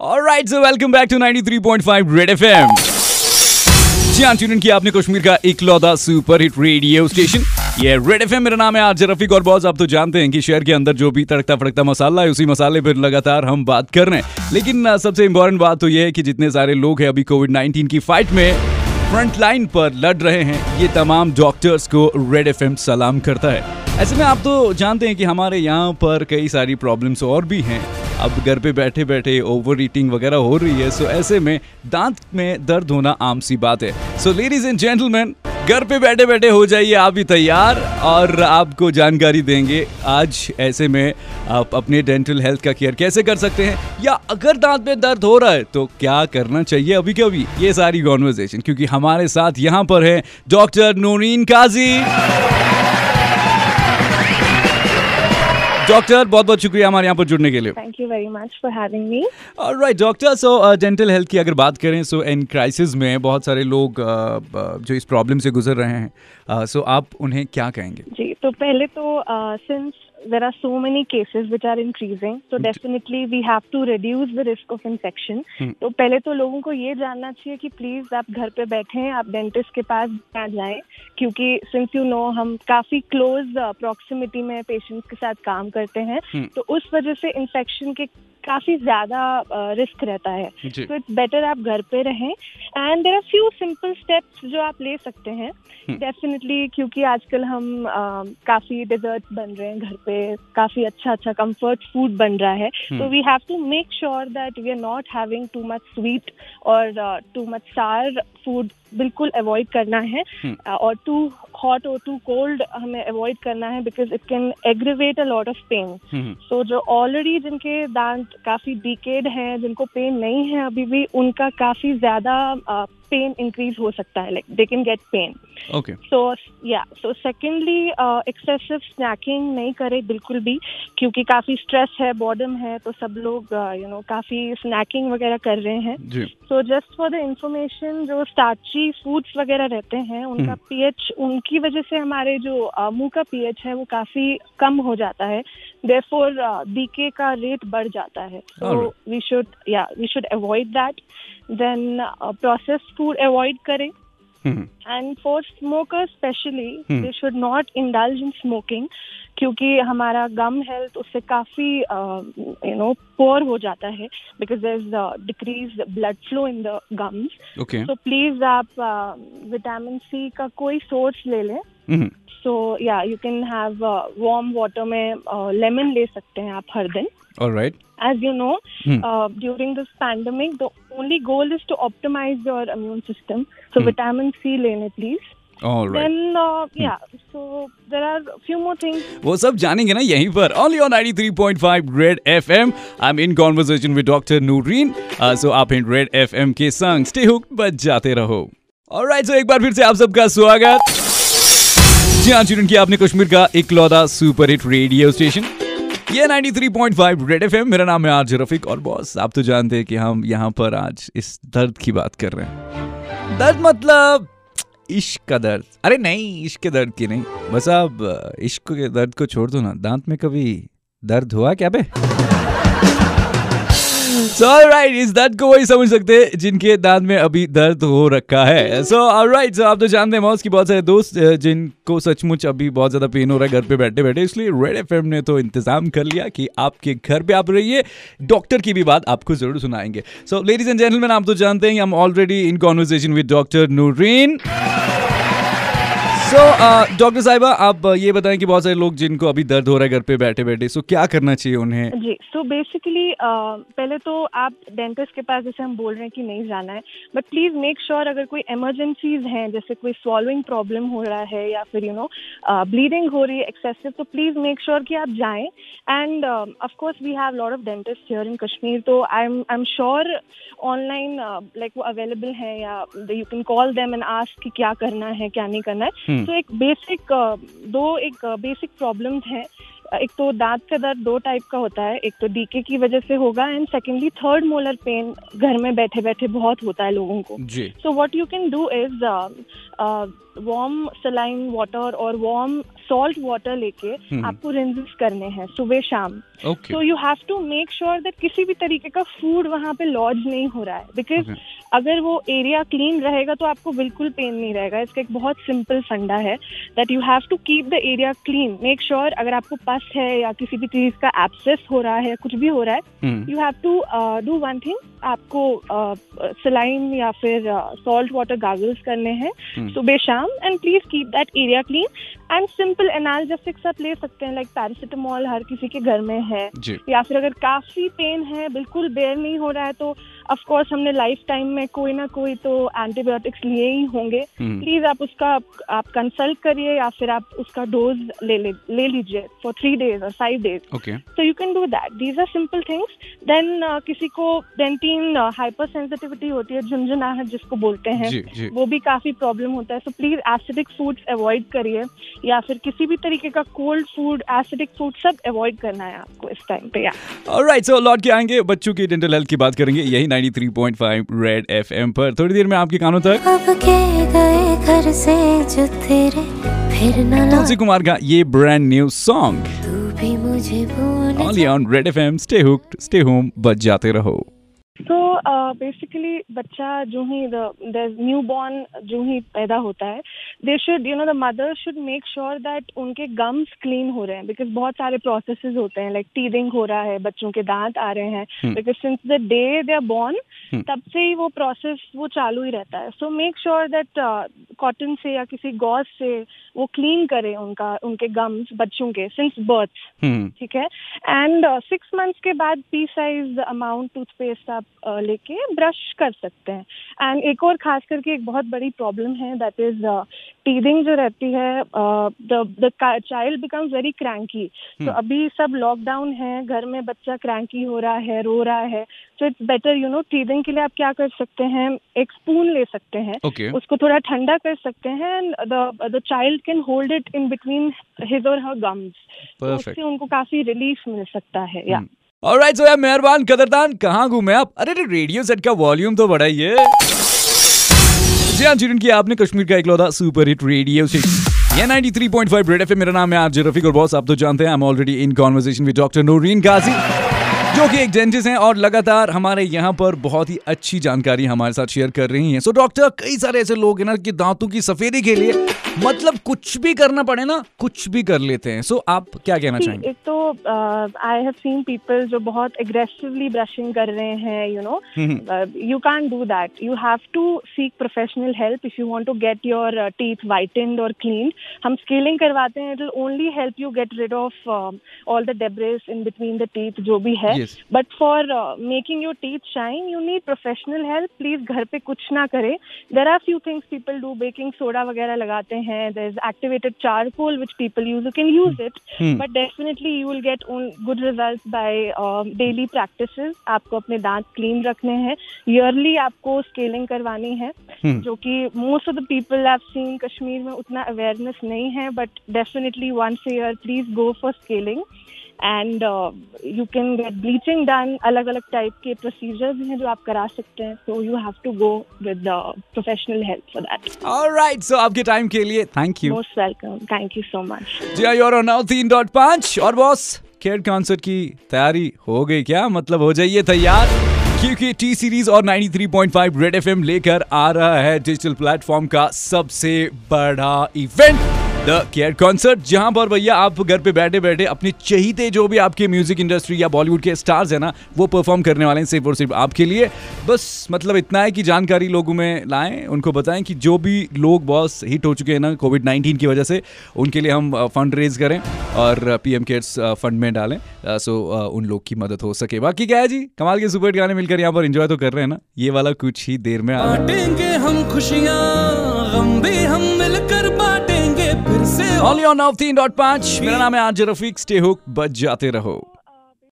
Alright, so welcome back to 93.5 Red FM. जी हाँ tune किया आपने कश्मीर का इकलौता सुपर हिट रेडियो स्टेशन ये रेड एफ़ मेरा नाम है आज रफीक और बॉस आप तो जानते हैं कि शहर के अंदर जो भी तड़कता फड़कता मसाला है उसी मसाले पर लगातार हम बात कर रहे हैं। लेकिन सबसे इम्पोर्टेंट बात तो ये है कि जितने सारे लोग हैं अभी कोविड 19 की फाइट में फ्रंट लाइन पर लड़ रहे हैं। ये तमाम डॉक्टर्स को रेड एफएम सलाम करता है। ऐसे में आप तो जानते हैं कि हमारे यहाँ पर कई सारी प्रॉब्लम्स और भी हैं। अब घर पे बैठे बैठे ओवर ईटिंग वगैरह हो रही है सो ऐसे में दांत में दर्द होना आम सी बात है। सो लेडीज़ एंड जेंटलमैन घर पे बैठे बैठे हो जाइए, आप भी तैयार और आपको जानकारी देंगे आज ऐसे में आप अपने डेंटल हेल्थ का केयर कैसे कर सकते हैं। या अगर दांत में दर्द हो रहा है तो क्या करना चाहिए अभी के अभी? ये सारी कॉन्वर्जेशन क्योंकि हमारे साथ यहाँ पर है डॉक्टर नूरीन काजी। डॉक्टर बहुत बहुत शुक्रिया हमारे यहाँ पर जुड़ने के लिए। Thank you very much for having me right doctor so dental health की अगर बात करें सो इन क्राइसिस में बहुत सारे लोग uh, uh, जो इस प्रॉब्लम से गुजर रहे हैं सो uh, so आप उन्हें क्या कहेंगे? जी तो पहले तो since there are so many cases which are increasing so definitely we have to reduce the risk of infection. तो पहले तो लोगों को ये जानना चाहिए कि प्लीज़ आप घर पे बैठे आप डेंटिस्ट के पास ना जाएँ क्योंकि सिंस यू नो हम काफ़ी क्लोज प्रॉक्सिमिटी में पेशेंट्स के साथ काम करते हैं तो उस वजह से इन्फेक्शन के काफ़ी ज़्यादा रिस्क रहता है। तो इट्स बेटर आप घर पे रहें। And there are few simple steps जो आप ले सकते हैं। डेफिनेटली क्योंकि आजकल हम काफ़ी डिजर्ट बन रहे हैं घर पे। काफ़ी अच्छा अच्छा कंफर्ट फ़ूड बन रहा है। तो we have to make sure that we are not having too much sweet और टू मच सार फ़ूड बिल्कुल अवॉइड करना है। और टू हॉट और टू कोल्ड हमें अवॉइड करना है because it can aggravate a lot of pain hmm, तो जो ऑलरेडी जिनके दांत काफ़ी डिकेड हैं, जिनको पेन नहीं है, अभी भी उनका काफ़ी ज़्यादा पेन इंक्रीज हो सकता है like they can get pain okay so या सो सेकेंडली एक्सेसिव स्नैकिंग नहीं करे बिल्कुल भी क्योंकि काफ़ी स्ट्रेस है बॉर्डम है तो सब लोग यू नो काफ़ी स्नैकिंग वगैरह कर रहे हैं। So just for the information जो स्टार्ची फूड्स वगैरह रहते हैं उनका पीएच उनकी वजह से हमारे जो uh, मुँह का पीएच है वो काफ़ी कम हो जाता है। देयरफॉर बीके का रेट बढ़ जाता है। सो वी शुड या we should avoid that then process food avoid करें। हम्म, and for smoker specially. They should not indulge in smoking क्योंकि हमारा गम हेल्थ उससे काफ़ी यू नो पोअर हो जाता है because there is decrease blood flow in the gums तो please आप विटामिन सी का कोई सोर्स ले लें सो या you can have warm water में लेमन ले सकते हैं आप हर दिन। Alright as you know uh, during this pandemic the only goal is to optimize your immune system. So Hmm. vitamin c lene please. Alright then uh, yeah so there are a few more things. वो सब जानेंगे ना यहीं पर। Only on 93.5 Red FM I am in conversation with doctor Noreen so आप in red FM के संग। Stay hook बच जाते रहो ऑलराइट सो एक बार फिर से आप सबका स्वागत। जी हाँ चिरन किया आपने कश्मीर का इकलौता सुपर हिट रेडियो स्टेशन, ये 93.5 रेड एफएम मेरा नाम है आरजे रफीक और बॉस, आप तो जानते हैं कि हम यहाँ पर आज इस दर्द की बात कर रहे हैं। दर्द मतलब इश्क का दर्द। अरे नहीं, इश्क के दर्द की नहीं। बस अब इश्क के दर्द को छोड़ दो ना। दांत में कभी दर्द हुआ क्या बे? राइट इस दर्द को वही समझ सकते हैं, जिनके दांत में अभी दर्द हो रखा है। सो राइट सो आप तो जानते हैं मौस की बहुत सारे दोस्त जिनको सचमुच अभी बहुत ज़्यादा पेन हो रहा है, घर पे बैठे बैठे। इसलिए रेड एफएम ने तो इंतज़ाम कर लिया कि आपके घर पे आप रहिए डॉक्टर की भी बात आपको ज़रूर सुनाएँगे। सो लेडीज़ एंड जेंटलमैन आप तो जानते हैं हम already in conversation with doctor Noreen so doctor साहिबा आप uh, ये बताएँ कि बहुत सारे लोग जिनको अभी दर्द हो रहा है घर पे बैठे बैठे सो so, क्या करना चाहिए उन्हें? जी सो बेसिकली पहले तो आप डेंटिस्ट के पास जैसे हम बोल रहे हैं कि नहीं जाना है बट प्लीज़ मेक श्योर अगर कोई इमरजेंसीज हैं जैसे कोई swallowing प्रॉब्लम हो रहा है या फिर यू नो ब्लीडिंग हो रही है एक्सेसिव तो प्लीज़ मेक श्योर कि आप जाएँ। And of course we have lot of dentist here in Kashmir तो I am I am sure online like वो अवेलेबल है या you can call them and ask कि क्या करना है क्या नहीं करना है। हम्म। तो एक बेसिक दो एक बेसिक प्रॉब्लम है। एक तो दांत का दर्द दो टाइप का होता है। एक तो डीके की वजह से होगा and secondly third molar pain घर में बैठे बैठे बहुत होता है लोगों को। So what you can do is warm saline water और warm salt water लेके। आपको रिंजेस करने हैं सुबह शाम तो you have to make sure that किसी भी तरीके का फ़ूड वहाँ पे लॉज नहीं हो रहा है बिकॉज़ Okay. अगर वो एरिया क्लीन रहेगा तो आपको बिल्कुल पेन नहीं रहेगा इसका एक बहुत सिंपल फंडा है that you have to keep the area clean make sure अगर आपको पस है या किसी भी चीज़ का एब्सेस हो रहा है कुछ भी हो रहा है you have to do one thing आपको सलाइन या फिर सॉल्ट वाटर गागल्स करने हैं। सुबह शाम and please keep that area clean and simple analgesics आप ले सकते हैं लाइक पैरासिटामोल हर किसी के घर में है। या फिर अगर काफ़ी पेन है बिल्कुल बेयर नहीं हो रहा है तो ऑफ़ कोर्स हमने लाइफ टाइम में कोई ना कोई तो एंटीबायोटिक्स लिए ही होंगे। हम्म, प्लीज़ आप उसका आप कंसल्ट करिए या फिर आप उसका डोज ले ले ले लीजिए फॉर थ्री डेज़ और five days you can do that. These are simple things. Then uh, किसी को डेंटीन हाइपर सेंसिटिविटी होती है झुंझुनाहट जिसको बोलते हैं जी जी। वो भी काफ़ी प्रॉब्लम होता है। So please acidic foods avoid करिए। या फिर किसी भी तरीके का कोल्ड फ़ूड एसिडिक फ़ूड सब अवॉइड करना है आपको इस टाइम पे या ऑलराइट सो लौट के आएँगे बच्चों की डेंटल हेल्थ की बात करेंगे यही 93.5 रेड एफएम पर। थोड़ी देर में आपके कानों तक अब के गए घर से जो तेरे फिर तुलसी कुमार का ये brand new song on Red FM stay hooked stay home बच जाते रहो। तो बेसिकली बच्चा जो ही न्यू बॉर्न जो ही पैदा होता है they should you know the mother should make sure that उनके गम्स क्लीन हो रहे हैं बिकॉज़ बहुत सारे प्रोसेसेस होते हैं लाइक टीदिंग हो रहा है बच्चों के दांत आ रहे हैं। Because since the day they are born. तब से ही वो प्रोसेस वो चालू ही रहता है। So make sure that cotton से या किसी गॉज से वो क्लीन करें उनका उनके गम्स बच्चों के सिंस बर्थ हम्म ठीक है? एंड सिक्स मंथ्स के बाद पी साइज़ अमाउंट टूथपेस्ट आप uh, लेके ब्रश कर सकते हैं। एंड एक और खास करके एक बहुत बड़ी प्रॉब्लम है दैट इज़ टीदिंग जो रहती है the child becomes very cranky तो। अभी सब लॉकडाउन है घर में बच्चा क्रैंकी हो रहा है रो रहा है तो it's better you know teething के लिए आप क्या कर सकते हैं एक स्पून ले सकते हैं। ओके उसको थोड़ा ठंडा कर सकते हैं and the child can hold it in between his और हर गम्स उससे उनको काफ़ी रिलीफ मिल सकता है या ऑलराइट सो यार मेहरबान कदरदान कहाँ घूमे आप? अरे रेडियो सेट का वॉल्यूम तो बढ़ाइए। जी हाँ आपने कश्मीर का इकलौता सुपर हिट रेडियो ये 93.5 रेड मेरा नाम है आरजे रफीक और बॉस आप तो जानते हैं I am already in conversation with doctor Noreen Ghazi जो कि एक डेंटिस्ट हैं और लगातार हमारे यहाँ पर बहुत ही अच्छी जानकारी हमारे साथ शेयर कर रही हैं। सो so, डॉक्टर कई सारे ऐसे लोग हैं ना कि दांतों की सफेदी के लिए मतलब कुछ भी करना पड़े ना कुछ भी कर लेते हैं। सो so, आप क्या कहना चाहेंगे? एक तो आई हैव सीन पीपल जो बहुत एग्रेसिवली ब्रशिंग कर रहे हैं you know you can do that you have to seek professional help if you want to get your teeth whitened और क्लीन हम स्केलिंग करवाते हैं it will only help you get rid of all the debris in between the teeth जो भी है. But for making your teeth shine you need professional help please घर पे कुछ ना करें. There are few things people do baking soda वगैरह लगाते हैं there is activated charcoal which people use you can use it. But definitely you will get good result by daily practice आपको अपने दांत क्लीन रखने हैं ईयरली आपको scaling करवानी है Hmm. जो कि most of the people have seen Kashmir में उतना अवेयरनेस नहीं है but definitely once year please go for scaling and you can get bleaching done अलग अलग टाइप के प्रोसीजर्स हैं जो आप करा सकते हैं so you have to go with professional help for that alright so आपके टाइम के लिए thank you most welcome thank you so much जी हाँ योर नाउ तीन डॉट पाँच और बॉस केयर कॉन्सर्ट की तैयारी हो गई क्या मतलब हो जाइए तैयार क्योंकि टी सीरीज़ और 93.5 रेड एफएम लेकर आ रहा है डिजिटल प्लेटफॉर्म का सबसे बड़ा इवेंट द केयर कॉन्सर्ट जहाँ पर भैया आप घर पे बैठे बैठे अपने चहीते जो भी आपके म्यूज़िक इंडस्ट्री या बॉलीवुड के स्टार्स है ना, वो परफॉर्म करने वाले हैं सिर्फ़ और सिर्फ़ आपके लिए। बस मतलब इतना है कि जानकारी लोगों में लाएँ, उनको बताएँ कि जो भी लोग बॉस हिट हो चुके हैं ना कोविड 19 की वजह से, उनके लिए हम फंड रेज करें और पीएम केयर्स फंड में डालें सो उन लोग की मदद हो सके। बाकी क्या है जी? कमाल के सुपर गाने मिलकर यहाँ पर इंजॉय तो कर रहे हैं ना, ये वाला कुछ ही देर में हम खुशियाँ हम मिलकर बांटेंगे फिर से ओनली ऑन 93.5 मेरा नाम है आज रफीक। स्टे हुक बच जाते रहो।